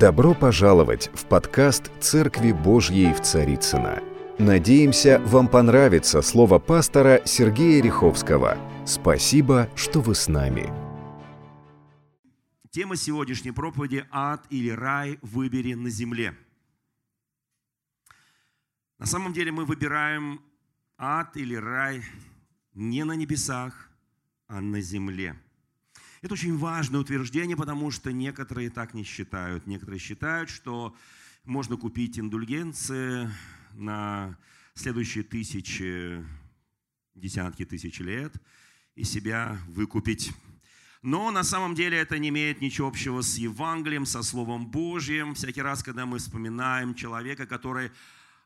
Добро пожаловать в подкаст «Церкви Божьей в Царицына. Надеемся, вам понравится слово пастора Сергея Риховского. Спасибо, что вы с нами. Тема сегодняшней проповеди «Ад или рай выбери на земле». На самом деле мы выбираем ад или рай не на небесах, а на земле – это очень важное утверждение, потому что некоторые так не считают. Некоторые считают, что можно купить индульгенции на следующие тысячи, десятки тысяч лет и себя выкупить. Но на самом деле это не имеет ничего общего с Евангелием, со Словом Божьим. Всякий раз, когда мы вспоминаем человека, который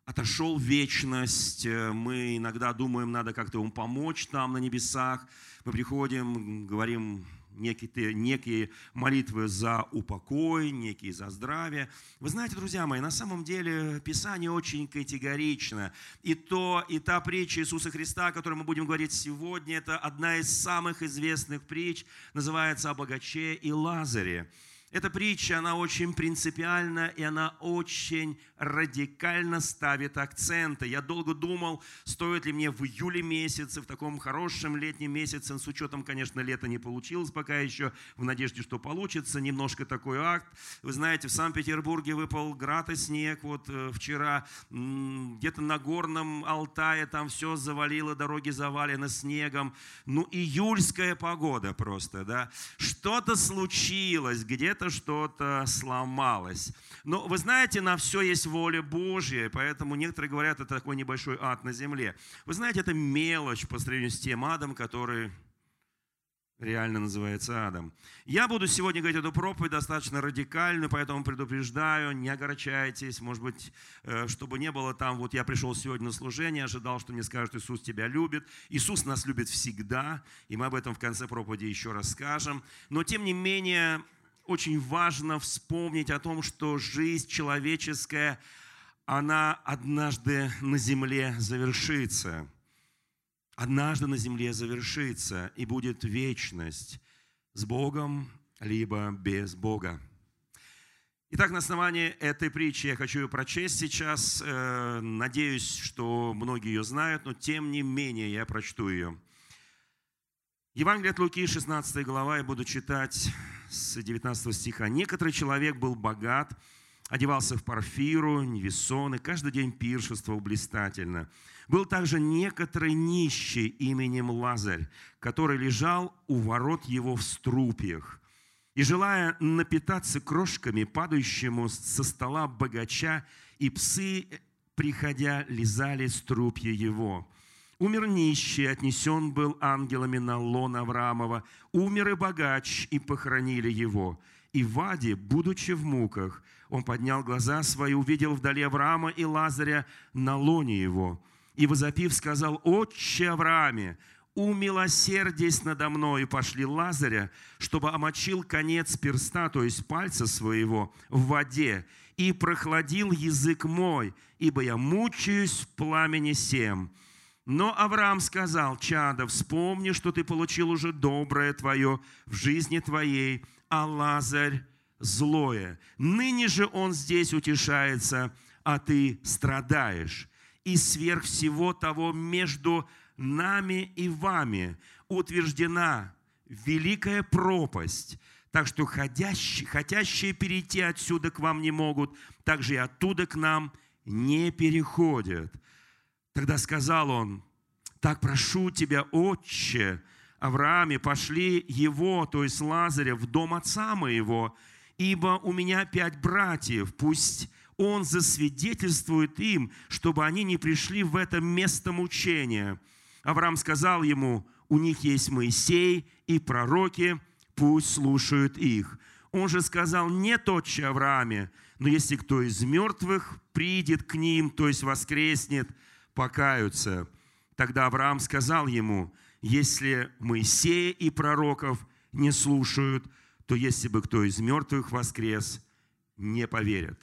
отошел в вечность, мы иногда думаем, надо как-то ему помочь там на небесах. Мы приходим, говорим, некие, некие молитвы за упокой, некие за здравие. Вы знаете, друзья мои, на самом деле Писание очень категорично. И то, и та притча Иисуса Христа, о которой мы будем говорить сегодня, это одна из самых известных притч, называется «О богаче и Лазаре». Эта притча, она очень принципиальна, и она очень радикально ставит акценты. Я долго думал, стоит ли мне в июле месяце, в таком хорошем летнем месяце, с учетом, конечно, лета не получилось пока еще, в надежде, что получится, немножко такой акт. Вы знаете, в Санкт-Петербурге выпал град и снег, вот э, вчера где-то на горном Алтае там все завалило, дороги завалены снегом. Ну, июльская погода просто, да. Что-то случилось, где-то где-то что-то сломалось. Но вы знаете, на все есть воля Божья, поэтому некоторые говорят, это такой небольшой ад на земле. Вы знаете, это мелочь по сравнению с тем адом, который реально называется адом. Я буду сегодня говорить эту проповедь достаточно радикальную, поэтому предупреждаю, не огорчайтесь, может быть, э, чтобы не было там, вот я пришел сегодня на служение, ожидал, что мне скажут, Иисус тебя любит. Иисус нас любит всегда, и мы об этом в конце проповеди еще расскажем. Но, тем не менее, очень важно вспомнить о том, что жизнь человеческая, она однажды на земле завершится. Однажды на земле завершится, и будет вечность с Богом, либо без Бога. Итак, на основании этой притчи я хочу ее прочесть сейчас. Э, надеюсь, что многие ее знают, но тем не менее я прочту ее. Евангелие от Луки, 16 глава, я буду читать с 19 стиха. «Некоторый человек был богат, одевался в парфиру, невесон, и каждый день пиршествовал блистательно. Был также некоторый нищий именем Лазарь, который лежал у ворот его в струпьях. И, желая напитаться крошками, падающему со стола богача, и псы, приходя, лизали струпья его». Умер нищий, отнесен был ангелами на лон Авраамова. Умер и богач, и похоронили его. И в Аде, будучи в муках, он поднял глаза свои, увидел вдали Авраама и Лазаря на лоне его. И, возопив, сказал, «Отче Аврааме, умилосердись надо мной, и пошли Лазаря, чтобы омочил конец перста, то есть пальца своего, в воде, и прохладил язык мой, ибо я мучаюсь в пламени сем». Но Авраам сказал, чадо, вспомни, что ты получил уже доброе твое в жизни твоей, а Лазарь злое. Ныне же он здесь утешается, а ты страдаешь. И сверх всего того между нами и вами утверждена великая пропасть, так что ходящие, хотящие перейти отсюда к вам не могут, также и оттуда к нам не переходят. Тогда сказал он, так прошу тебя, отче, Аврааме, пошли его, то есть Лазаря, в дом отца моего, ибо у меня пять братьев, пусть он засвидетельствует им, чтобы они не пришли в это место мучения. Авраам сказал ему, у них есть Моисей и пророки, пусть слушают их. Он же сказал, нет, отче Аврааме, но если кто из мертвых придет к ним, то есть воскреснет – покаются. Тогда Авраам сказал ему, если Моисея и пророков не слушают, то если бы кто из мертвых воскрес, не поверят.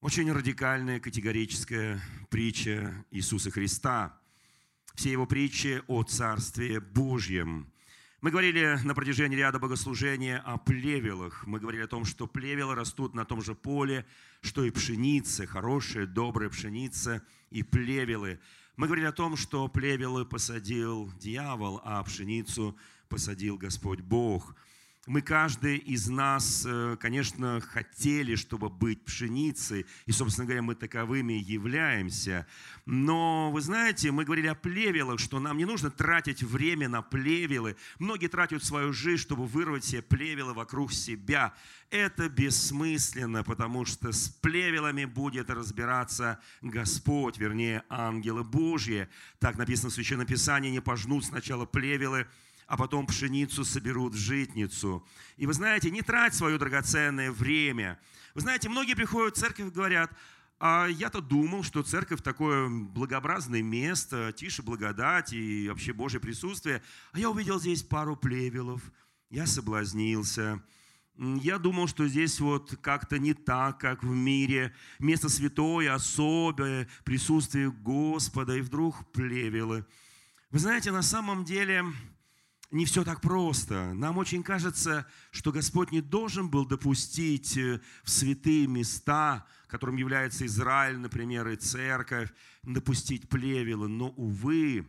Очень радикальная, категорическая притча Иисуса Христа. Все его притчи о Царстве Божьем. Мы говорили на протяжении ряда богослужения о плевелах. Мы говорили о том, что плевелы растут на том же поле, что и пшеница, хорошая, добрая пшеница и плевелы. Мы говорили о том, что плевелы посадил дьявол, а пшеницу посадил Господь Бог – мы каждый из нас, э, конечно, хотели, чтобы быть пшеницей, и, собственно говоря, мы таковыми являемся. Но, вы знаете, мы говорили о плевелах, что нам не нужно тратить время на плевелы. Многие тратят свою жизнь, чтобы вырвать все плевелы вокруг себя. Это бессмысленно, потому что с плевелами будет разбираться Господь, вернее, ангелы Божьи. Так написано в Священном Писании, не пожнут сначала плевелы, а потом пшеницу соберут в житницу. И вы знаете, не трать свое драгоценное время. Вы знаете, многие приходят в церковь и говорят, а я-то думал, что церковь такое благообразное место, тише благодать и вообще Божье присутствие. А я увидел здесь пару плевелов, я соблазнился. Я думал, что здесь вот как-то не так, как в мире. Место святое, особое, присутствие Господа, и вдруг плевелы. Вы знаете, на самом деле не все так просто. Нам очень кажется, что Господь не должен был допустить э, в святые места, которым является Израиль, например, и церковь, допустить плевелы. Но, увы,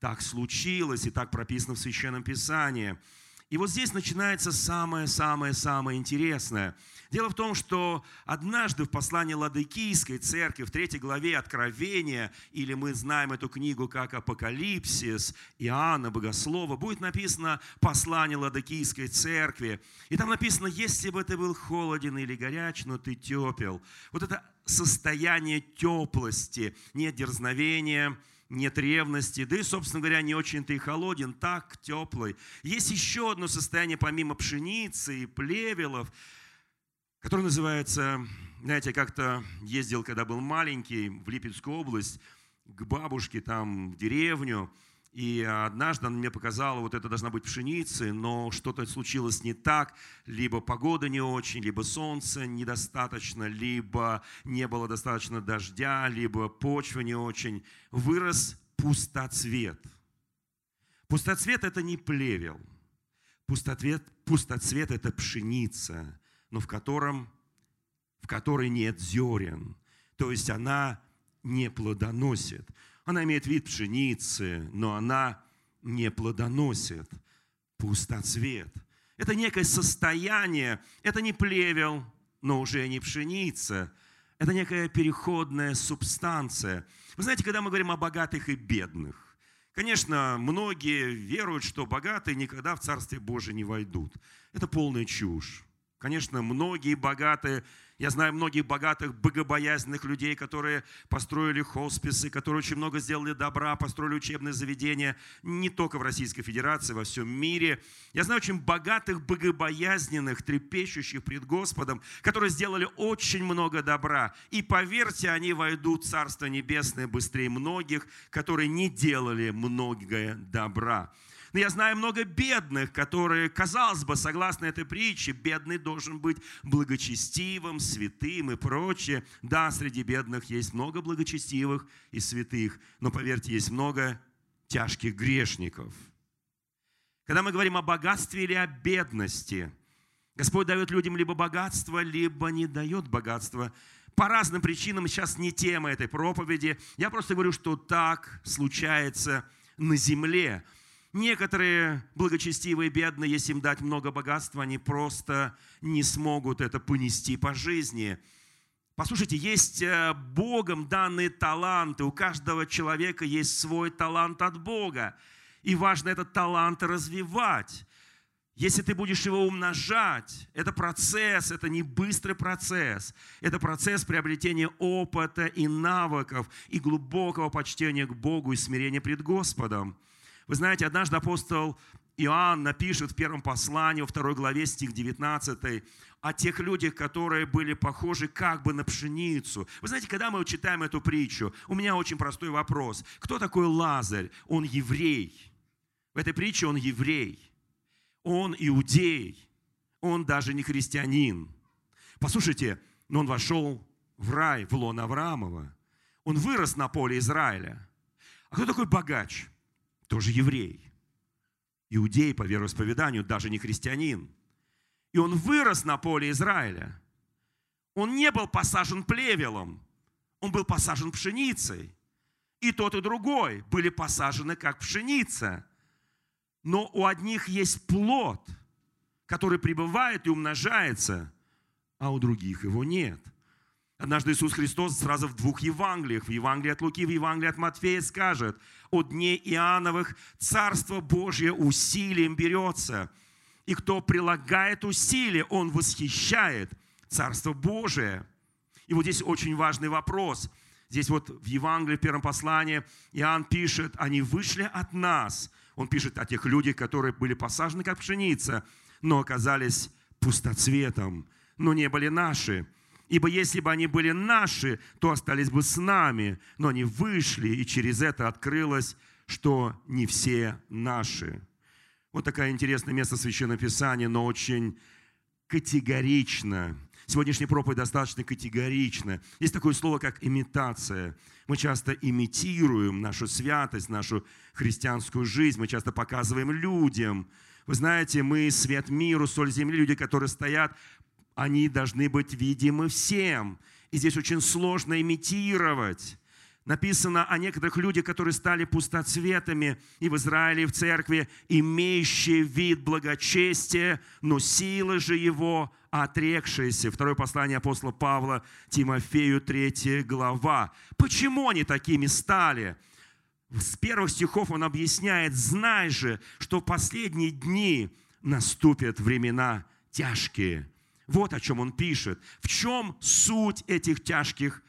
так случилось, и так прописано в Священном Писании – и вот здесь начинается самое-самое-самое интересное. Дело в том, что однажды в послании Ладыкийской церкви в третьей главе Откровения, или мы знаем эту книгу как Апокалипсис Иоанна Богослова, будет написано послание Ладыкийской церкви. И там написано, если бы ты был холоден или горяч, но ты тепел. Вот это состояние теплости, нет дерзновения, нет ревности, да и, собственно говоря, не очень-то и холоден, так теплый. Есть еще одно состояние помимо пшеницы и плевелов, которое называется, знаете, как-то ездил, когда был маленький, в Липецкую область, к бабушке там в деревню, и однажды она мне показала, вот это должна быть пшеница, но что-то случилось не так, либо погода не очень, либо солнце недостаточно, либо не было достаточно дождя, либо почва не очень. Вырос пустоцвет. Пустоцвет – это не плевел. Пустоцвет, пустоцвет – это пшеница, но в, котором, в которой нет зерен. То есть она не плодоносит. Она имеет вид пшеницы, но она не плодоносит. Пустоцвет. Это некое состояние, это не плевел, но уже не пшеница. Это некая переходная субстанция. Вы знаете, когда мы говорим о богатых и бедных, конечно, многие веруют, что богатые никогда в Царствие Божие не войдут. Это полная чушь. Конечно, многие богатые я знаю многих богатых, богобоязненных людей, которые построили хосписы, которые очень много сделали добра, построили учебные заведения не только в Российской Федерации, во всем мире. Я знаю очень богатых, богобоязненных, трепещущих пред Господом, которые сделали очень много добра. И поверьте, они войдут в Царство Небесное быстрее многих, которые не делали многое добра. Но я знаю много бедных, которые, казалось бы, согласно этой притче, бедный должен быть благочестивым, святым и прочее. Да, среди бедных есть много благочестивых и святых, но поверьте, есть много тяжких грешников. Когда мы говорим о богатстве или о бедности, Господь дает людям либо богатство, либо не дает богатство. По разным причинам, сейчас не тема этой проповеди. Я просто говорю, что так случается на земле. Некоторые благочестивые бедные, если им дать много богатства, они просто не смогут это понести по жизни. Послушайте, есть э, Богом данные таланты. У каждого человека есть свой талант от Бога. И важно этот талант развивать. Если ты будешь его умножать, это процесс, это не быстрый процесс. Это процесс приобретения опыта и навыков, и глубокого почтения к Богу и смирения пред Господом. Вы знаете, однажды апостол Иоанн напишет в первом послании, во второй главе, стих 19, о тех людях, которые были похожи как бы на пшеницу. Вы знаете, когда мы читаем эту притчу, у меня очень простой вопрос. Кто такой Лазарь? Он еврей. В этой притче он еврей. Он иудей. Он даже не христианин. Послушайте, но он вошел в рай, в лон Авраамова. Он вырос на поле Израиля. А кто такой богач? Тоже еврей. иудей по вероисповеданию, даже не христианин. И он вырос на поле Израиля. Он не был посажен плевелом, он был посажен пшеницей. И тот, и другой были посажены как пшеница. Но у одних есть плод, который пребывает и умножается, а у других его нет. Однажды Иисус Христос сразу в двух Евангелиях, в Евангелии от Луки, в Евангелии от Матфея скажет, «О дне Иоанновых Царство Божье усилием берется, и кто прилагает усилия, он восхищает Царство Божие». И вот здесь очень важный вопрос. Здесь вот в Евангелии, в первом послании, Иоанн пишет, они вышли от нас. Он пишет о тех людях, которые были посажены как пшеница, но оказались пустоцветом, но не были наши. Ибо если бы они были наши, то остались бы с нами, но они вышли, и через это открылось, что не все наши. Вот такое интересное место Священного Писания, но очень категорично. Сегодняшняя проповедь достаточно категорична. Есть такое слово, как имитация. Мы часто имитируем нашу святость, нашу христианскую жизнь. Мы часто показываем людям. Вы знаете, мы свет миру, соль земли, люди, которые стоят, они должны быть видимы всем. И здесь очень сложно имитировать. Написано о некоторых людях, которые стали пустоцветами и в Израиле, и в церкви, имеющие вид благочестия, но силы же его отрекшиеся. Второе послание апостола Павла Тимофею, 3 глава. Почему они такими стали? С первых стихов он объясняет, знай же, что в последние дни наступят времена тяжкие. Вот о чем он пишет. В чем суть этих тяжких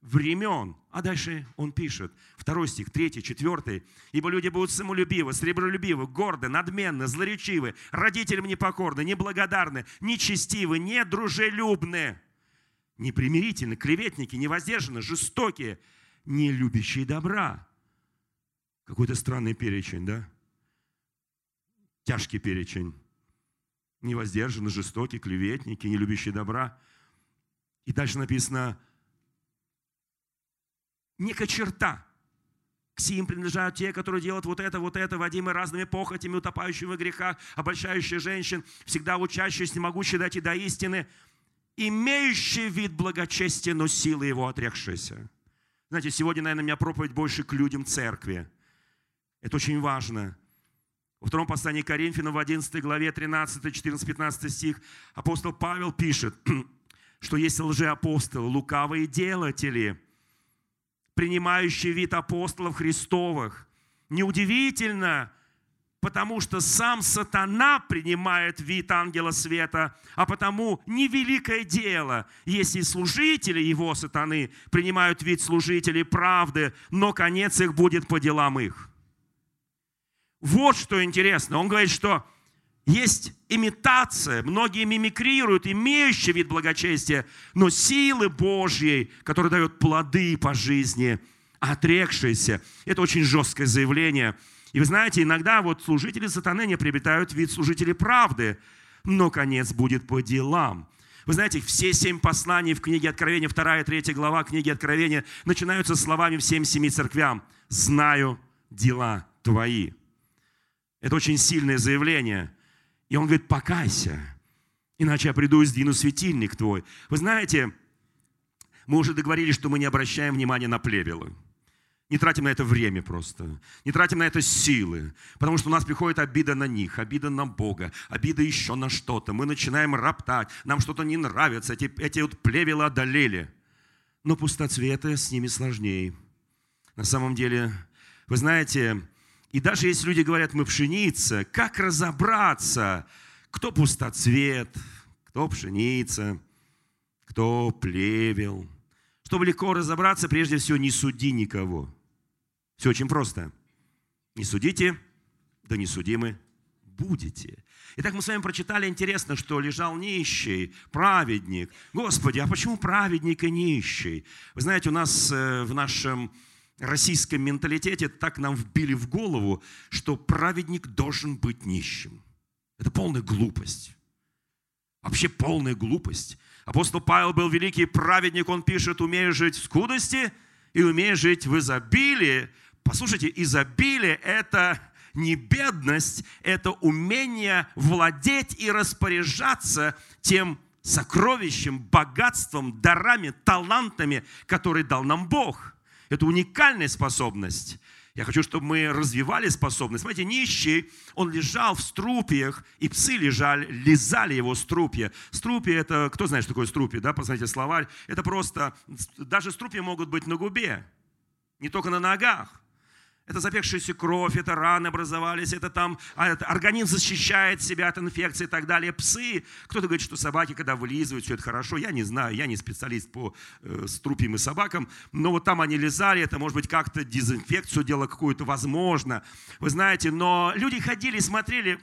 времен. А дальше он пишет, второй стих, третий, четвертый. «Ибо люди будут самолюбивы, сребролюбивы, горды, надменны, злоречивы, родителям непокорны, неблагодарны, нечестивы, недружелюбны, непримирительны, клеветники, невоздержаны, жестокие, не любящие добра». Какой-то странный перечень, да? Тяжкий перечень. Невоздержаны, жестокие, клеветники, не любящие добра. И дальше написано, некая черта. К сим принадлежат те, которые делают вот это, вот это, водимые разными похотями, утопающими в грехах, обольщающие женщин, всегда учащиеся, не могущие дойти до истины, имеющие вид благочестия, но силы его отрекшиеся. Знаете, сегодня, наверное, у меня проповедь больше к людям церкви. Это очень важно. Во втором послании Коринфянам в 11 главе 13, 14, 15 стих апостол Павел пишет, что есть лжеапостолы, лукавые делатели – принимающий вид апостолов Христовых. Неудивительно, потому что сам сатана принимает вид ангела света, а потому невеликое дело, если служители его сатаны принимают вид служителей правды, но конец их будет по делам их. Вот что интересно. Он говорит, что есть имитация, многие мимикрируют, имеющие вид благочестия, но силы Божьей, которые дают плоды по жизни, отрекшиеся. Это очень жесткое заявление. И вы знаете, иногда вот служители сатаны не приобретают вид служителей правды, но конец будет по делам. Вы знаете, все семь посланий в книге Откровения, вторая, третья глава книги Откровения начинаются словами всем семи церквям. «Знаю дела твои». Это очень сильное заявление – и он говорит, покайся, иначе я приду и сдвину светильник твой. Вы знаете, мы уже договорились, что мы не обращаем внимания на плевелы. Не тратим на это время просто. Не тратим на это силы. Потому что у нас приходит обида на них, обида на Бога, обида еще на что-то. Мы начинаем роптать, нам что-то не нравится, эти, эти вот плевелы одолели. Но пустоцветы с ними сложнее. На самом деле, вы знаете, и даже если люди говорят, мы пшеница, как разобраться, кто пустоцвет, кто пшеница, кто плевел. Чтобы легко разобраться, прежде всего, не суди никого. Все очень просто. Не судите, да не судимы будете. Итак, мы с вами прочитали, интересно, что лежал нищий, праведник. Господи, а почему праведник и нищий? Вы знаете, у нас э, в нашем российском менталитете так нам вбили в голову, что праведник должен быть нищим. Это полная глупость. Вообще полная глупость. Апостол Павел был великий праведник, он пишет, умею жить в скудости и умею жить в изобилии. Послушайте, изобилие – это Не бедность – это умение владеть и распоряжаться тем сокровищем, богатством, дарами, талантами, которые дал нам Бог. Это уникальная способность. Я хочу, чтобы мы развивали способность. Смотрите, нищий, он лежал в струпьях, и псы лежали, лизали его струпья. Струпья – это, кто знает, что такое струпья, да, посмотрите словарь. Это просто, даже струпья могут быть на губе, не только на ногах это запекшаяся кровь, это раны образовались, это там а организм защищает себя от инфекции и так далее. Псы, кто-то говорит, что собаки, когда вылизывают, все это хорошо. Я не знаю, я не специалист по э, струпьям и собакам, но вот там они лизали, это может быть как-то дезинфекцию дело какую-то, возможно. Вы знаете, но люди ходили, смотрели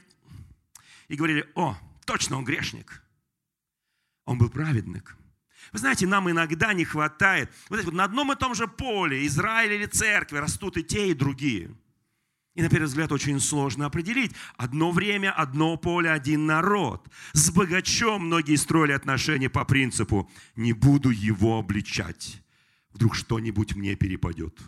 и говорили, о, точно он грешник. Он был праведник. Вы знаете, нам иногда не хватает. Вот на одном и том же поле, Израиль или церкви, растут и те, и другие. И на первый взгляд очень сложно определить. Одно время, одно поле, один народ. С богачом многие строили отношения по принципу «не буду его обличать, вдруг что-нибудь мне перепадет».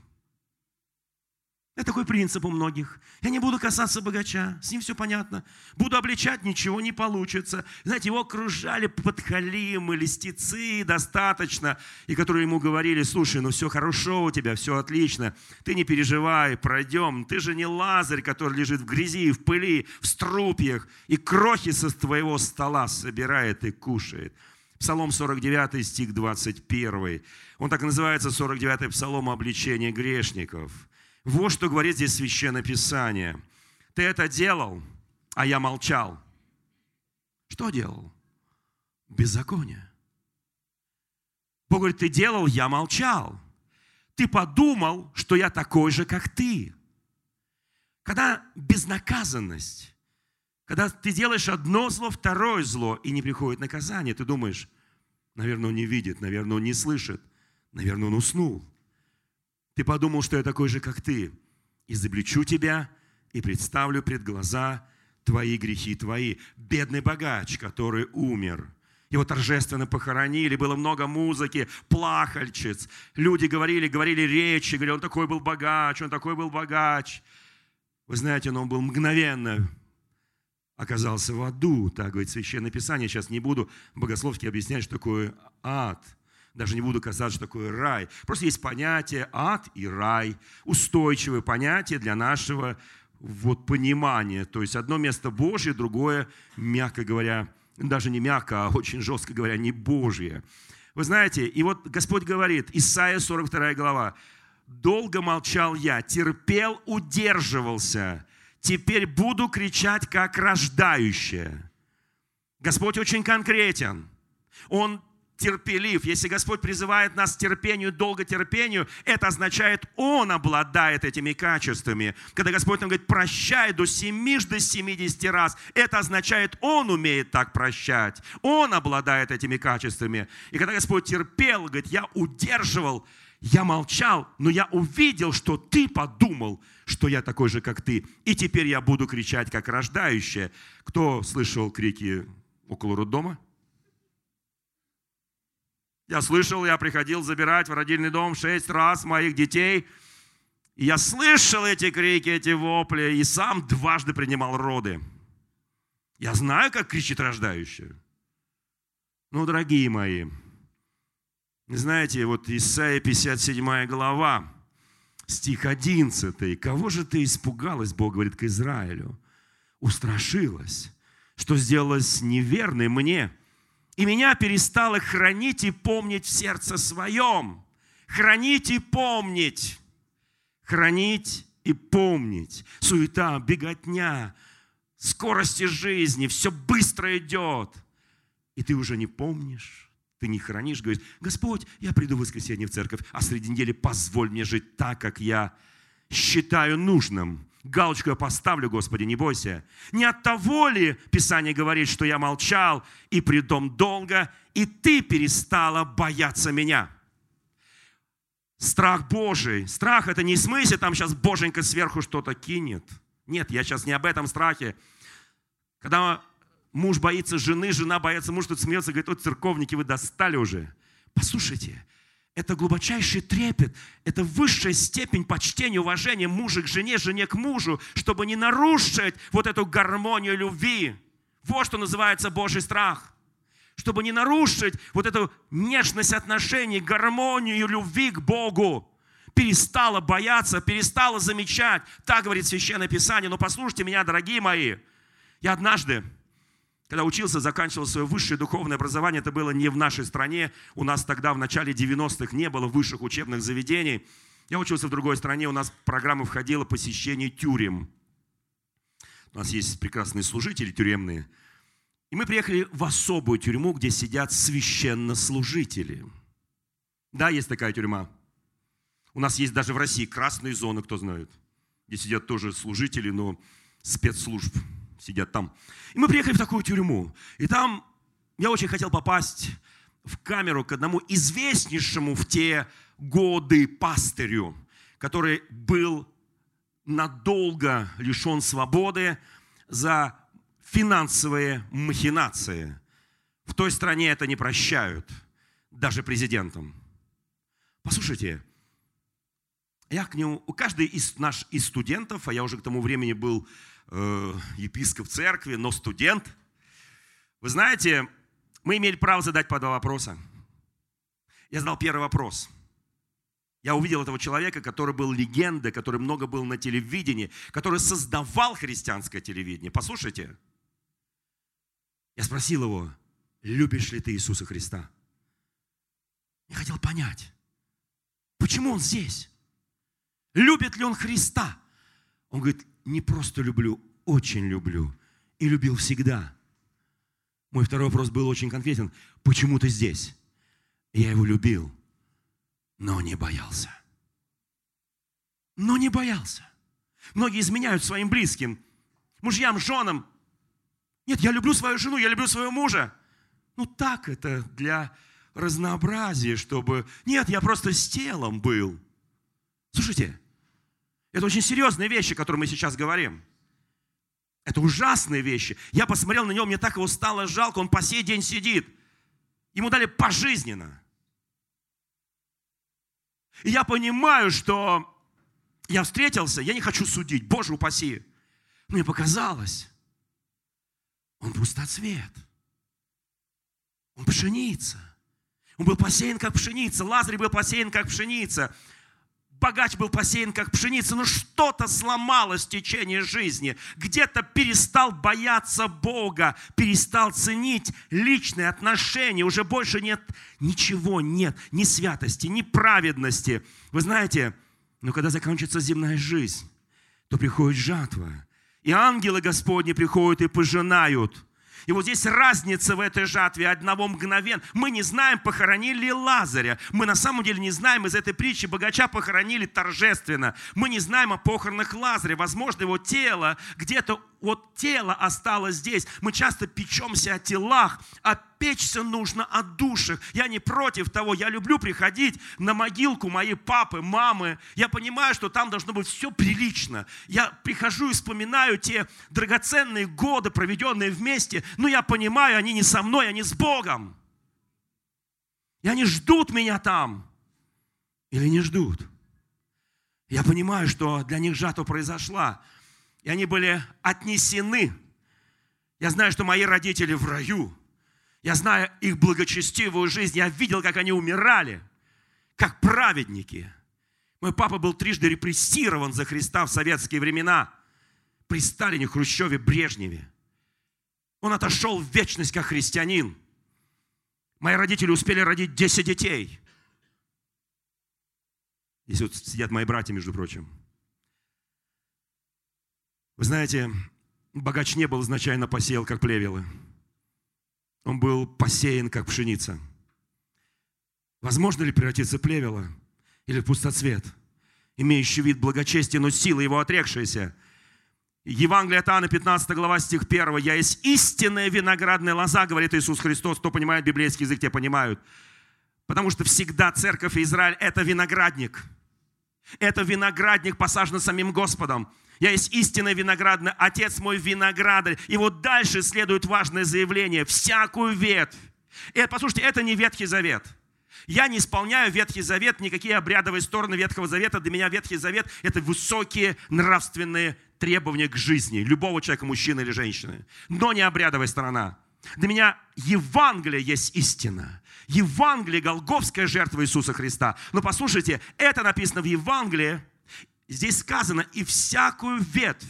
Это такой принцип у многих. Я не буду касаться богача, с ним все понятно. Буду обличать, ничего не получится. Знаете, его окружали подхалимы, листицы достаточно, и которые ему говорили, слушай, ну все хорошо у тебя, все отлично, ты не переживай, пройдем. Ты же не Лазарь, который лежит в грязи, в пыли, в струпьях, и крохи со твоего стола собирает и кушает. Псалом 49, стих 21. Он так называется, 49 псалом обличения грешников – вот что говорит здесь Священное Писание. Ты это делал, а я молчал. Что делал? Беззаконие. Бог говорит, ты делал, я молчал. Ты подумал, что я такой же, как ты. Когда безнаказанность, когда ты делаешь одно зло, второе зло, и не приходит наказание, ты думаешь, наверное, он не видит, наверное, он не слышит, наверное, он уснул. Ты подумал, что я такой же, как ты. Изобличу тебя и представлю пред глаза твои грехи твои. Бедный богач, который умер. Его торжественно похоронили, было много музыки, плахальчиц. Люди говорили, говорили речи, говорили, он такой был богач, он такой был богач. Вы знаете, но он был мгновенно оказался в аду, так говорит Священное Писание. Сейчас не буду богословски объяснять, что такое ад – даже не буду касаться, что такое рай. Просто есть понятие ад и рай. Устойчивое понятие для нашего вот понимания. То есть одно место Божье, другое, мягко говоря, даже не мягко, а очень жестко говоря, не Божье. Вы знаете, и вот Господь говорит, Исайя 42 глава, «Долго молчал я, терпел, удерживался, теперь буду кричать, как рождающая». Господь очень конкретен. Он терпелив. Если Господь призывает нас к терпению, долготерпению, это означает, Он обладает этими качествами. Когда Господь нам говорит, прощай до 7 до 70 раз, это означает, Он умеет так прощать. Он обладает этими качествами. И когда Господь терпел, говорит, я удерживал, я молчал, но я увидел, что ты подумал, что я такой же, как ты. И теперь я буду кричать, как рождающая. Кто слышал крики около роддома? Я слышал, я приходил забирать в родильный дом шесть раз моих детей. И я слышал эти крики, эти вопли, и сам дважды принимал роды. Я знаю, как кричит рождающая. Ну, дорогие мои, знаете, вот Исайя 57 глава, стих 11. «Кого же ты испугалась, Бог говорит к Израилю? Устрашилась, что сделалась неверной мне, и меня перестало хранить и помнить в сердце своем. Хранить и помнить. Хранить и помнить. Суета, беготня, скорости жизни, все быстро идет. И ты уже не помнишь, ты не хранишь, говоришь, Господь, я приду в воскресенье в церковь, а среди недели позволь мне жить так, как я считаю нужным. Галочку я поставлю, Господи, не бойся. Не от того ли Писание говорит, что я молчал, и при том долго, и ты перестала бояться меня? Страх Божий. Страх это не в смысле, там сейчас Боженька сверху что-то кинет. Нет, я сейчас не об этом страхе. Когда муж боится жены, жена боится мужа, тут смеется, говорит, вот церковники вы достали уже. Послушайте, это глубочайший трепет, это высшая степень почтения, уважения мужа к жене, жене к мужу, чтобы не нарушить вот эту гармонию любви. Вот что называется Божий страх. Чтобы не нарушить вот эту нежность отношений, гармонию любви к Богу. Перестала бояться, перестала замечать. Так говорит Священное Писание. Но послушайте меня, дорогие мои. Я однажды когда учился, заканчивал свое высшее духовное образование, это было не в нашей стране. У нас тогда в начале 90-х не было высших учебных заведений. Я учился в другой стране, у нас в программу входило посещение тюрем. У нас есть прекрасные служители тюремные. И мы приехали в особую тюрьму, где сидят священнослужители. Да, есть такая тюрьма. У нас есть даже в России красные зоны, кто знает, где сидят тоже служители, но спецслужб сидят там. И мы приехали в такую тюрьму. И там я очень хотел попасть в камеру к одному известнейшему в те годы пастырю, который был надолго лишен свободы за финансовые махинации. В той стране это не прощают, даже президентам. Послушайте, я к нему, каждый из наш из студентов, а я уже к тому времени был э, епископ церкви, но студент. Вы знаете, мы имели право задать по два вопроса. Я задал первый вопрос. Я увидел этого человека, который был легендой, который много был на телевидении, который создавал христианское телевидение. Послушайте. Я спросил его, любишь ли ты Иисуса Христа? Я хотел понять, почему он здесь? Любит ли он Христа? Он говорит, не просто люблю, очень люблю. И любил всегда. Мой второй вопрос был очень конкретен. Почему ты здесь? Я его любил, но не боялся. Но не боялся. Многие изменяют своим близким, мужьям, женам. Нет, я люблю свою жену, я люблю своего мужа. Ну так это для разнообразия, чтобы... Нет, я просто с телом был. Слушайте, это очень серьезные вещи, которые мы сейчас говорим. Это ужасные вещи. Я посмотрел на него, мне так его стало жалко, он по сей день сидит. Ему дали пожизненно. И я понимаю, что я встретился, я не хочу судить, Боже упаси. Мне показалось, он пустоцвет. Он пшеница. Он был посеян как пшеница. Лазарь был посеян как пшеница богач был посеян как пшеница, но что-то сломалось в течение жизни. Где-то перестал бояться Бога, перестал ценить личные отношения. Уже больше нет ничего, нет ни святости, ни праведности. Вы знаете, но когда заканчивается земная жизнь, то приходит жатва. И ангелы Господни приходят и пожинают – и вот здесь разница в этой жатве одного мгновен. Мы не знаем, похоронили ли Лазаря. Мы на самом деле не знаем из этой притчи, богача похоронили торжественно. Мы не знаем о похоронах Лазаря. Возможно, его тело где-то вот тело осталось здесь. Мы часто печемся о телах, а печься нужно о душах. Я не против того, я люблю приходить на могилку моей папы, мамы. Я понимаю, что там должно быть все прилично. Я прихожу и вспоминаю те драгоценные годы, проведенные вместе, но я понимаю, они не со мной, они с Богом. И они ждут меня там. Или не ждут. Я понимаю, что для них жатва произошла и они были отнесены. Я знаю, что мои родители в раю. Я знаю их благочестивую жизнь. Я видел, как они умирали, как праведники. Мой папа был трижды репрессирован за Христа в советские времена. При Сталине, Хрущеве, Брежневе. Он отошел в вечность как христианин. Мои родители успели родить 10 детей. Здесь вот сидят мои братья, между прочим. Вы знаете, богач не был изначально посеял, как плевелы. Он был посеян, как пшеница. Возможно ли превратиться в плевело или в пустоцвет, имеющий вид благочестия, но силы его отрекшиеся? Евангелие от Иоанна, 15 глава, стих 1. «Я есть истинная виноградная лоза», говорит Иисус Христос. Кто понимает библейский язык, те понимают. Потому что всегда церковь и Израиль – это виноградник. Это виноградник, посаженный самим Господом. Я есть истинный виноградный, отец мой виноградарь. И вот дальше следует важное заявление. Всякую ветвь. И послушайте, это не Ветхий Завет. Я не исполняю Ветхий Завет, никакие обрядовые стороны Ветхого Завета. Для меня Ветхий Завет – это высокие нравственные требования к жизни любого человека, мужчины или женщины. Но не обрядовая сторона. Для меня Евангелие есть истина. Евангелие – Голговская жертва Иисуса Христа. Но послушайте, это написано в Евангелии. Здесь сказано, и всякую ветвь,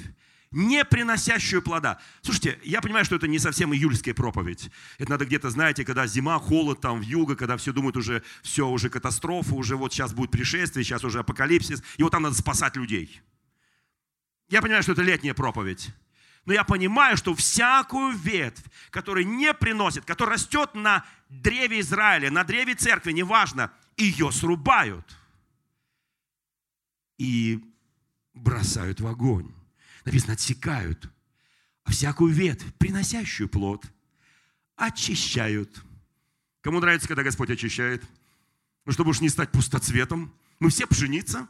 не приносящую плода. Слушайте, я понимаю, что это не совсем июльская проповедь. Это надо где-то, знаете, когда зима, холод там в юго, когда все думают уже, все, уже катастрофа, уже вот сейчас будет пришествие, сейчас уже апокалипсис, и вот там надо спасать людей. Я понимаю, что это летняя проповедь. Но я понимаю, что всякую ветвь, которая не приносит, которая растет на древе Израиля, на древе церкви, неважно, ее срубают и бросают в огонь написано, отсекают. А всякую ветвь, приносящую плод, очищают. Кому нравится, когда Господь очищает? Ну, чтобы уж не стать пустоцветом. Мы все пшеница.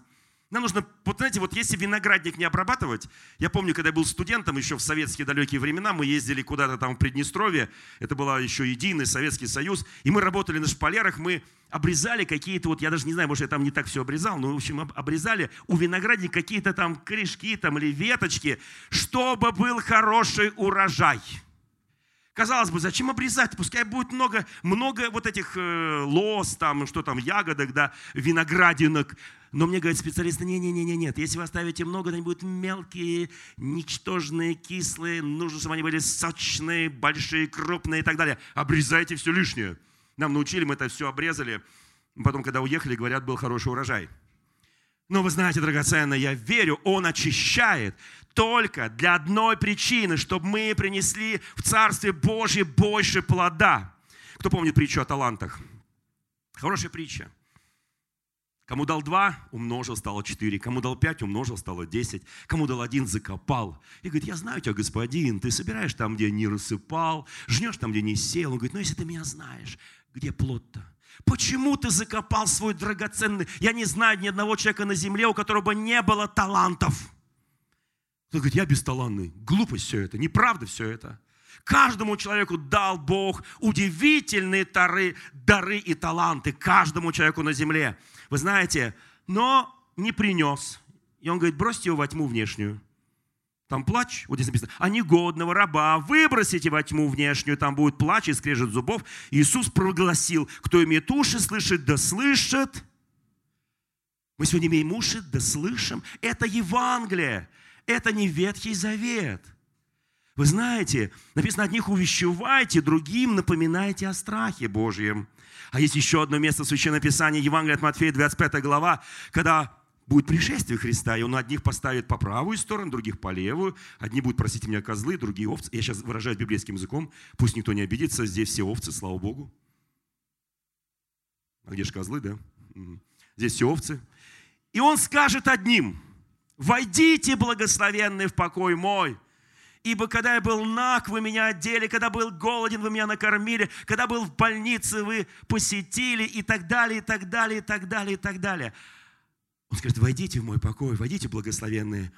Нам нужно, вот знаете, вот если виноградник не обрабатывать, я помню, когда я был студентом еще в советские далекие времена, мы ездили куда-то там в Приднестровье, это была еще единый Советский Союз, и мы работали на шпалерах, мы обрезали какие-то, вот я даже не знаю, может я там не так все обрезал, но в общем обрезали у виноградника какие-то там корешки там или веточки, чтобы был хороший урожай. Казалось бы, зачем обрезать? Пускай будет много, много вот этих э, лос, там, что там, ягодок, да, виноградинок. Но мне говорят специалисты, не-не-не, нет, если вы оставите много, то они будут мелкие, ничтожные, кислые, нужно, чтобы они были сочные, большие, крупные и так далее. Обрезайте все лишнее. Нам научили, мы это все обрезали. Потом, когда уехали, говорят, был хороший урожай. Но вы знаете, драгоценное, я верю, Он очищает только для одной причины, чтобы мы принесли в Царстве Божье больше плода. Кто помнит притчу о талантах? Хорошая притча. Кому дал два, умножил, стало четыре. Кому дал пять, умножил, стало десять. Кому дал один, закопал. И говорит, я знаю тебя, господин, ты собираешь там, где не рассыпал, жнешь там, где не сел. Он говорит, ну если ты меня знаешь, где плод-то? Почему ты закопал свой драгоценный? Я не знаю ни одного человека на земле, у которого не было талантов. Он говорит, я бесталанный. Глупость все это, неправда все это. Каждому человеку дал Бог удивительные дары, дары и таланты. Каждому человеку на земле. Вы знаете, но не принес. И он говорит, бросьте его во тьму внешнюю. Там плач, вот здесь написано, а негодного раба выбросите во тьму внешнюю, там будет плач и скрежет зубов. Иисус прогласил, кто имеет уши слышит, да слышит. Мы сегодня имеем уши, да слышим. Это Евангелие, это не Ветхий Завет. Вы знаете, написано, одних увещевайте, другим напоминайте о страхе Божьем. А есть еще одно место в Священном Писании, Евангелие от Матфея, 25 глава, когда будет пришествие Христа, и Он одних поставит по правую сторону, других по левую. Одни будут просить меня козлы, другие овцы. Я сейчас выражаюсь библейским языком, пусть никто не обидится, здесь все овцы, слава Богу. А где же козлы, да? Здесь все овцы. И Он скажет одним, войдите, благословенные, в покой мой, Ибо когда я был наг, вы меня одели, когда был голоден, вы меня накормили, когда был в больнице, вы посетили и так далее, и так далее, и так далее, и так далее. Он скажет, войдите в мой покой, войдите, благословенные.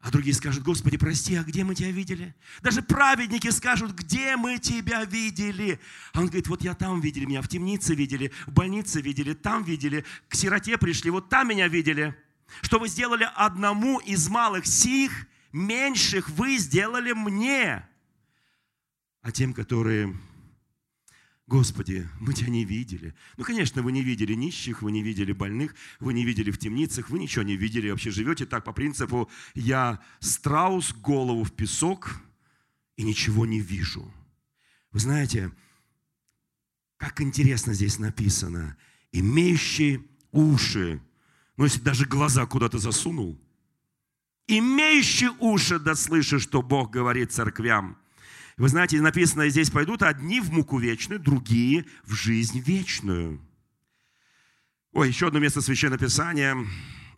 А другие скажут, Господи, прости, а где мы тебя видели? Даже праведники скажут, где мы тебя видели? А он говорит, вот я там видели, меня в темнице видели, в больнице видели, там видели, к сироте пришли, вот там меня видели. Что вы сделали одному из малых сих, меньших вы сделали мне. А тем, которые Господи, мы тебя не видели. Ну, конечно, вы не видели нищих, вы не видели больных, вы не видели в темницах, вы ничего не видели, вообще живете так по принципу «я страус, голову в песок и ничего не вижу». Вы знаете, как интересно здесь написано, имеющие уши, ну, если даже глаза куда-то засунул, имеющие уши да слышишь, что Бог говорит церквям – вы знаете, написано здесь, пойдут одни в муку вечную, другие в жизнь вечную. Ой, еще одно место Священного Писания,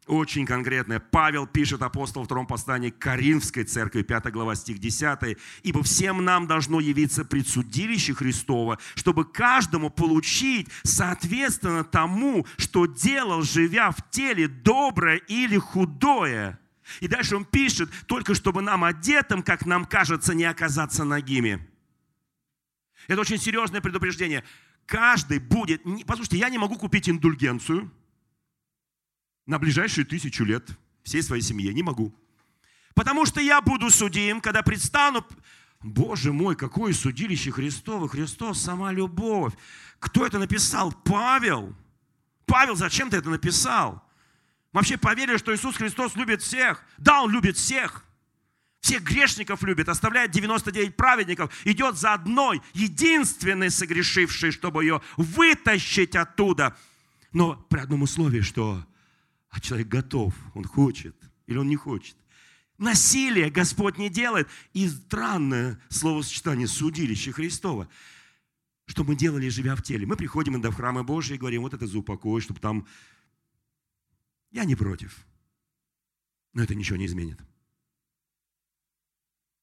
очень конкретное. Павел пишет, апостол в втором послании к Каринской церкви, 5 глава, стих 10. «Ибо всем нам должно явиться предсудилище Христова, чтобы каждому получить соответственно тому, что делал, живя в теле, доброе или худое». И дальше он пишет, только чтобы нам одетым, как нам кажется, не оказаться ногими. Это очень серьезное предупреждение. каждый будет... Послушайте, я не могу купить индульгенцию на ближайшие тысячу лет всей своей семье. Не могу. Потому что я буду судим, когда предстану... Боже мой, какое судилище Христово! Христос – сама любовь. Кто это написал? Павел. Павел, зачем ты это написал? Вообще поверили, что Иисус Христос любит всех. Да, Он любит всех. Всех грешников любит, оставляет 99 праведников, идет за одной, единственной согрешившей, чтобы ее вытащить оттуда. Но при одном условии, что а человек готов, он хочет или он не хочет. Насилие Господь не делает. И странное словосочетание судилище Христова. Что мы делали, живя в теле? Мы приходим иногда в храмы Божьи и говорим, вот это за упокой, чтобы там... Я не против. Но это ничего не изменит.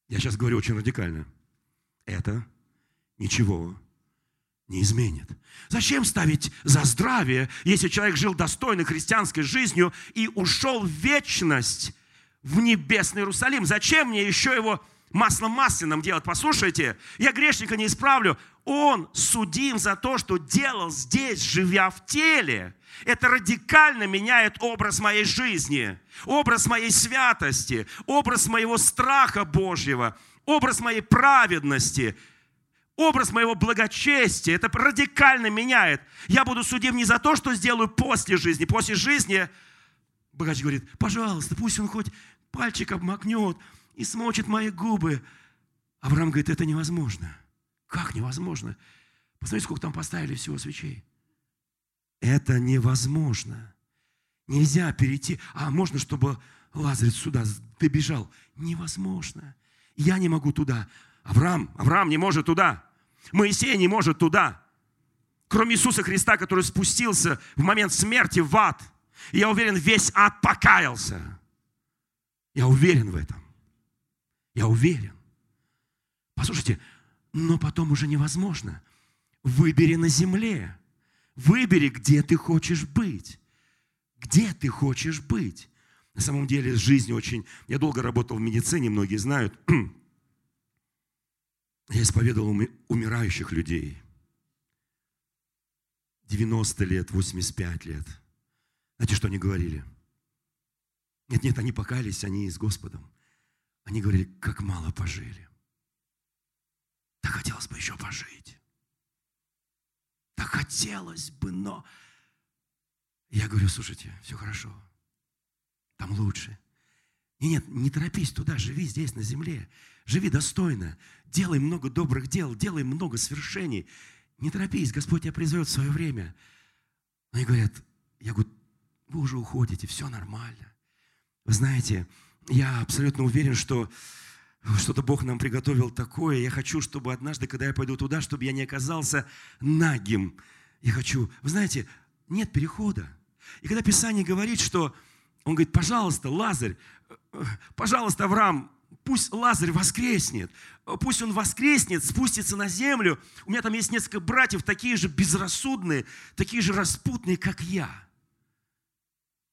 Я сейчас говорю очень радикально. Это ничего не изменит. Зачем ставить за здравие, если человек жил достойной христианской жизнью и ушел в вечность, в небесный Иерусалим? Зачем мне еще его маслом масляным делать? Послушайте, я грешника не исправлю. Он судим за то, что делал здесь, живя в теле. Это радикально меняет образ моей жизни, образ моей святости, образ моего страха Божьего, образ моей праведности, образ моего благочестия. Это радикально меняет. Я буду судим не за то, что сделаю после жизни. После жизни богач говорит, пожалуйста, пусть он хоть пальчик обмакнет и смочит мои губы. Авраам говорит, это невозможно. Как невозможно? Посмотрите, сколько там поставили всего свечей. Это невозможно. Нельзя перейти. А можно, чтобы Лазарь сюда добежал? Невозможно. Я не могу туда. Авраам, Авраам не может туда. Моисей не может туда. Кроме Иисуса Христа, который спустился в момент смерти в ад. Я уверен, весь ад покаялся. Я уверен в этом. Я уверен. Послушайте, но потом уже невозможно. Выбери на земле. Выбери, где ты хочешь быть. Где ты хочешь быть. На самом деле жизнь очень... Я долго работал в медицине, многие знают. Я исповедовал умирающих людей. 90 лет, 85 лет. Знаете, что они говорили? Нет, нет, они покались, они с Господом. Они говорили, как мало пожили. Так хотелось бы еще пожить. Так хотелось бы, но... Я говорю, слушайте, все хорошо. Там лучше. И нет, не торопись туда, живи здесь, на земле. Живи достойно. Делай много добрых дел, делай много свершений. Не торопись, Господь тебя призовет в свое время. Они говорят, я говорю, вы уже уходите, все нормально. Вы знаете, я абсолютно уверен, что что-то Бог нам приготовил такое. Я хочу, чтобы однажды, когда я пойду туда, чтобы я не оказался нагим. Я хочу, вы знаете, нет перехода. И когда Писание говорит, что он говорит, пожалуйста, Лазарь, пожалуйста, Авраам, пусть Лазарь воскреснет, пусть он воскреснет, спустится на землю. У меня там есть несколько братьев, такие же безрассудные, такие же распутные, как я.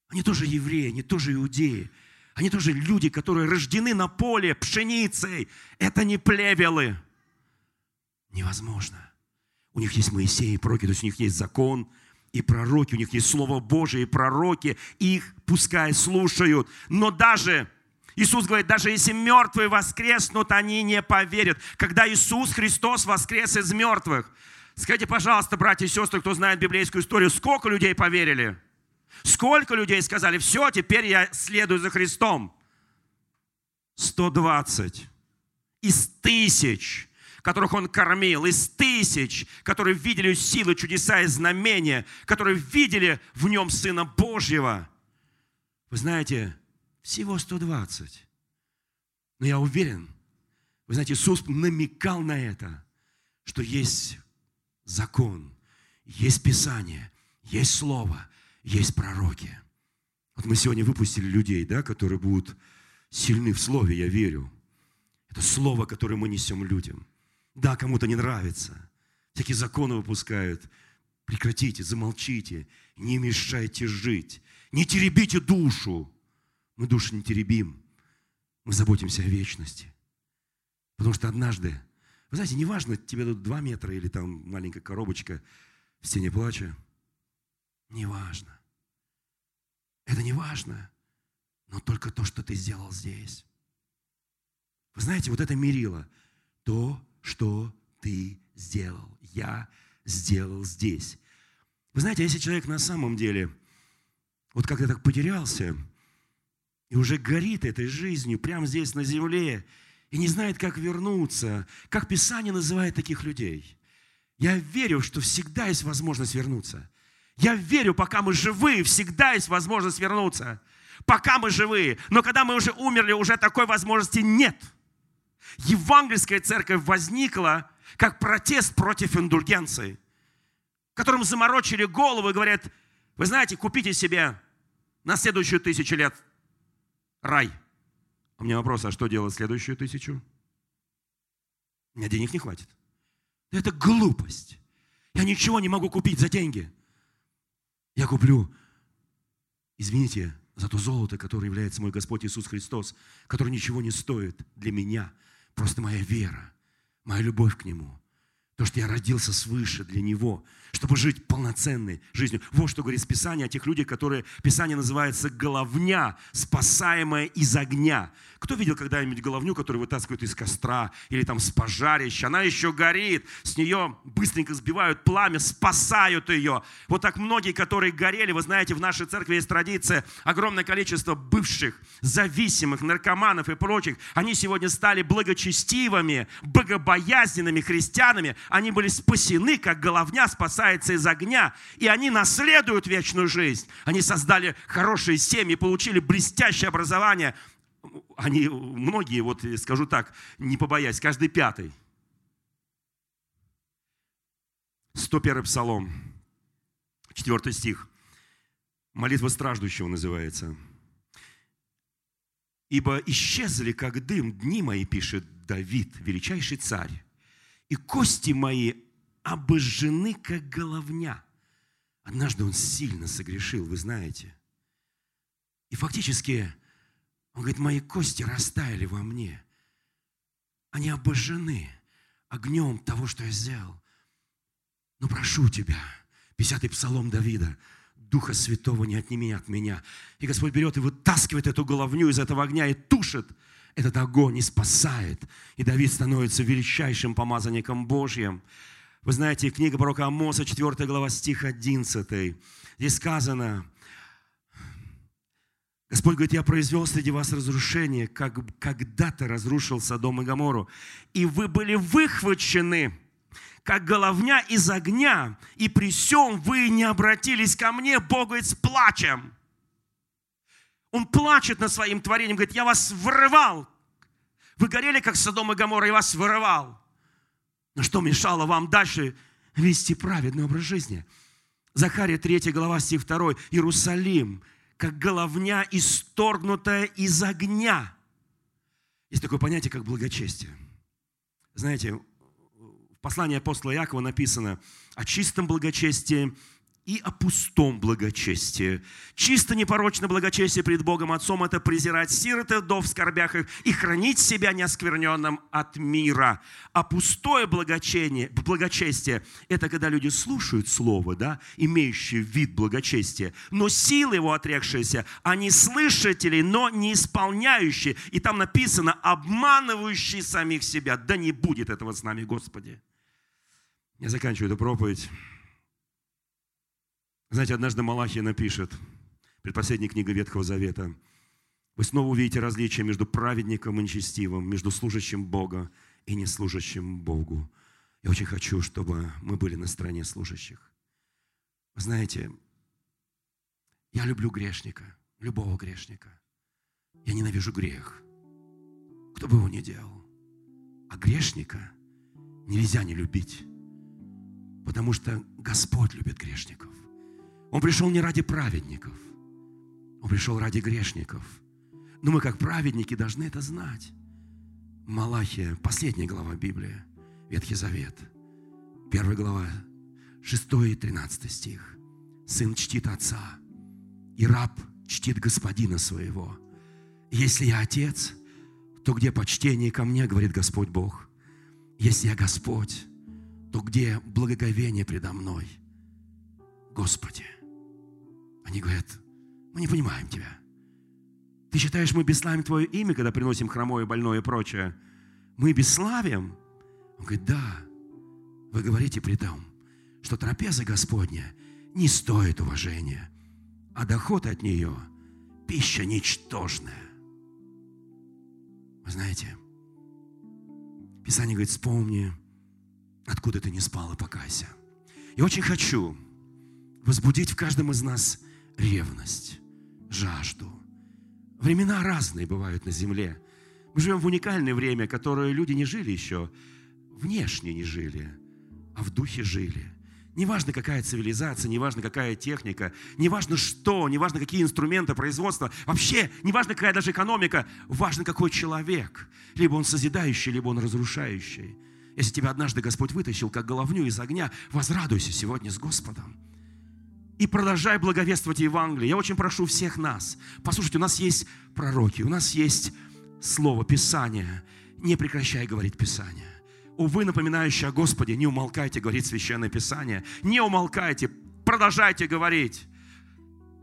Они тоже евреи, они тоже иудеи. Они тоже люди, которые рождены на поле пшеницей. Это не плевелы. Невозможно. У них есть Моисей и пророки, то есть у них есть закон и пророки, у них есть Слово Божие и пророки. Их пускай слушают. Но даже Иисус говорит, даже если мертвые воскреснут, они не поверят. Когда Иисус Христос воскрес из мертвых, скажите, пожалуйста, братья и сестры, кто знает библейскую историю, сколько людей поверили? Сколько людей сказали, все, теперь я следую за Христом? 120 из тысяч, которых он кормил, из тысяч, которые видели силы, чудеса и знамения, которые видели в нем Сына Божьего. Вы знаете, всего 120. Но я уверен, вы знаете, Иисус намекал на это, что есть закон, есть Писание, есть Слово, есть пророки. Вот мы сегодня выпустили людей, да, которые будут сильны в Слове, я верю. Это Слово, которое мы несем людям. Да, кому-то не нравится. Всякие законы выпускают. Прекратите, замолчите, не мешайте жить. Не теребите душу. Мы душу не теребим. Мы заботимся о вечности. Потому что однажды, вы знаете, неважно, тебе тут два метра или там маленькая коробочка – в стене плача? Неважно. Это не важно, но только то, что ты сделал здесь. Вы знаете, вот это мерило. То, что ты сделал. Я сделал здесь. Вы знаете, если человек на самом деле вот как-то так потерялся и уже горит этой жизнью прямо здесь на земле и не знает, как вернуться, как Писание называет таких людей. Я верю, что всегда есть возможность вернуться. Я верю, пока мы живы, всегда есть возможность вернуться. Пока мы живы. Но когда мы уже умерли, уже такой возможности нет. Евангельская церковь возникла как протест против индульгенции, которым заморочили голову и говорят, вы знаете, купите себе на следующую тысячу лет рай. У меня вопрос, а что делать следующую тысячу? У меня денег не хватит. Это глупость. Я ничего не могу купить за деньги. Я куплю, извините, за то золото, которое является мой Господь Иисус Христос, который ничего не стоит для меня. Просто моя вера, моя любовь к Нему – то, что я родился свыше для Него, чтобы жить полноценной жизнью. Вот что говорит Писание о тех людях, которые Писание называется головня, спасаемая из огня. Кто видел когда-нибудь головню, которую вытаскивают из костра или там с пожарища? Она еще горит, с нее быстренько сбивают пламя, спасают ее. Вот так многие, которые горели, вы знаете, в нашей церкви есть традиция, огромное количество бывших, зависимых, наркоманов и прочих, они сегодня стали благочестивыми, богобоязненными христианами, они были спасены, как головня спасается из огня, и они наследуют вечную жизнь. Они создали хорошие семьи, получили блестящее образование. Они, многие, вот скажу так, не побоясь, каждый пятый. 101 псалом, 4 стих. Молитва страждущего называется. «Ибо исчезли, как дым, дни мои, пишет Давид, величайший царь и кости мои обожжены, как головня. Однажды он сильно согрешил, вы знаете. И фактически, он говорит, мои кости растаяли во мне. Они обожжены огнем того, что я сделал. Но прошу тебя, 50-й псалом Давида, Духа Святого не отними от меня. И Господь берет и вытаскивает эту головню из этого огня и тушит – этот огонь и спасает. И Давид становится величайшим помазанником Божьим. Вы знаете, книга пророка Амоса, 4 глава, стих 11. Здесь сказано, Господь говорит, я произвел среди вас разрушение, как когда-то разрушил Содом и Гамору. И вы были выхвачены, как головня из огня, и при всем вы не обратились ко мне, Бог говорит, с плачем. Он плачет над своим творением, говорит, я вас вырывал. Вы горели, как Содом и Гамора, и вас вырывал. Но что мешало вам дальше вести праведный образ жизни? Захария 3 глава, стих 2. Иерусалим, как головня, исторгнутая из огня. Есть такое понятие, как благочестие. Знаете, в послании апостола Якова написано о чистом благочестии и о пустом благочестии. Чисто непорочное благочестие пред Богом Отцом – это презирать сирот и вдов скорбях их и хранить себя неоскверненным от мира. А пустое благочестие, благочестие – это когда люди слушают Слово, да, имеющие вид благочестия, но силы его отрекшиеся, они слышатели, но не исполняющие. И там написано «обманывающие самих себя». Да не будет этого с нами, Господи. Я заканчиваю эту проповедь. Знаете, однажды Малахия напишет, предпоследняя книга Ветхого Завета, вы снова увидите различие между праведником и нечестивым, между служащим Бога и неслужащим Богу. Я очень хочу, чтобы мы были на стороне служащих. Вы знаете, я люблю грешника, любого грешника. Я ненавижу грех, кто бы его ни делал. А грешника нельзя не любить, потому что Господь любит грешников. Он пришел не ради праведников, Он пришел ради грешников. Но мы, как праведники, должны это знать. Малахия, последняя глава Библии, Ветхий Завет, первая глава, 6 и 13 стих. Сын чтит отца, и раб чтит господина своего. Если я отец, то где почтение ко мне, говорит Господь Бог? Если я Господь, то где благоговение предо мной – Господи. Они говорят, мы не понимаем Тебя. Ты считаешь, мы бесславим Твое имя, когда приносим хромое, больное и прочее? Мы бесславим? Он говорит, да, вы говорите при том, что трапеза Господня не стоит уважения, а доход от нее – пища ничтожная. Вы знаете, Писание говорит, вспомни, откуда ты не спал и покайся. Я очень хочу возбудить в каждом из нас ревность, жажду. Времена разные бывают на земле. Мы живем в уникальное время, которое люди не жили еще, внешне не жили, а в духе жили. Неважно, какая цивилизация, неважно, какая техника, неважно что, неважно, какие инструменты производства, вообще, неважно, какая даже экономика, важно, какой человек. Либо он созидающий, либо он разрушающий. Если тебя однажды Господь вытащил, как головню из огня, возрадуйся сегодня с Господом. И продолжай благовествовать Евангелие. Я очень прошу всех нас. Послушайте, у нас есть пророки, у нас есть Слово, Писание. Не прекращай говорить Писание. Увы, напоминающее о Господе, не умолкайте говорить Священное Писание. Не умолкайте, продолжайте говорить.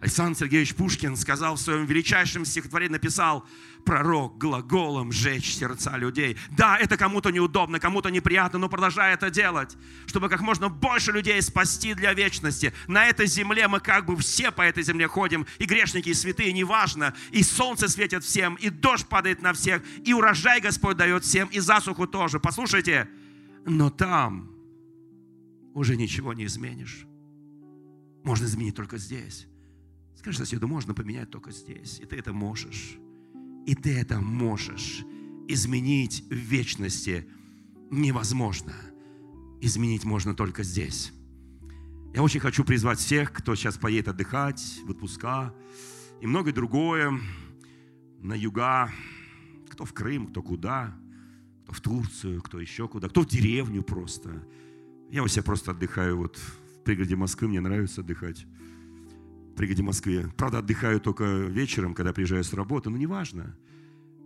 Александр Сергеевич Пушкин сказал в своем величайшем стихотворении, написал, пророк глаголом жечь сердца людей. Да, это кому-то неудобно, кому-то неприятно, но продолжай это делать, чтобы как можно больше людей спасти для вечности. На этой земле мы как бы все по этой земле ходим, и грешники, и святые, неважно, и солнце светит всем, и дождь падает на всех, и урожай Господь дает всем, и засуху тоже. Послушайте, но там уже ничего не изменишь. Можно изменить только здесь. Скажи соседу, можно поменять только здесь. И ты это можешь. И ты это можешь. Изменить в вечности невозможно. Изменить можно только здесь. Я очень хочу призвать всех, кто сейчас поедет отдыхать, в отпуска и многое другое, на юга, кто в Крым, кто куда, кто в Турцию, кто еще куда, кто в деревню просто. Я у себя просто отдыхаю вот в пригороде Москвы, мне нравится отдыхать пригороде Москве. Правда, отдыхаю только вечером, когда приезжаю с работы, но неважно.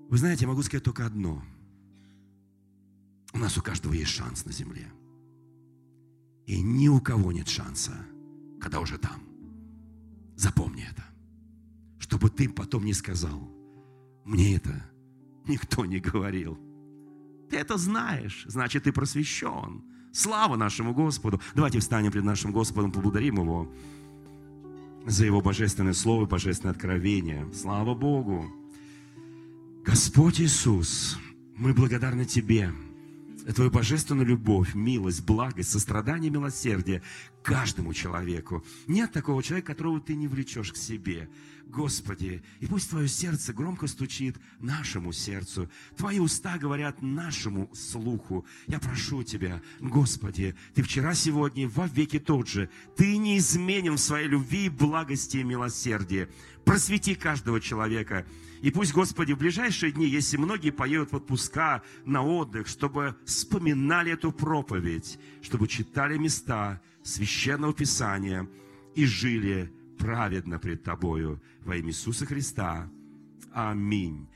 Вы знаете, я могу сказать только одно. У нас у каждого есть шанс на земле. И ни у кого нет шанса, когда уже там. Запомни это. Чтобы ты потом не сказал, мне это никто не говорил. Ты это знаешь, значит, ты просвещен. Слава нашему Господу. Давайте встанем перед нашим Господом, поблагодарим Его за Его божественное слово, божественное откровение. Слава Богу! Господь Иисус, мы благодарны Тебе Твою божественную любовь, милость, благость, сострадание, милосердие каждому человеку. Нет такого человека, которого Ты не влечешь к себе. Господи, и пусть Твое сердце громко стучит нашему сердцу, Твои уста говорят нашему слуху. Я прошу Тебя, Господи, Ты вчера, сегодня, во веки тот же. Ты не изменен в своей любви, благости и милосердии. Просвети каждого человека. И пусть, Господи, в ближайшие дни, если многие поедут в отпуска на отдых, чтобы вспоминали эту проповедь, чтобы читали места Священного Писания и жили праведно пред Тобою во имя Иисуса Христа. Аминь.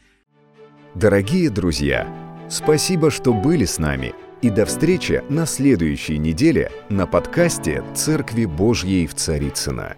Дорогие друзья, спасибо, что были с нами. И до встречи на следующей неделе на подкасте «Церкви Божьей в Царицына.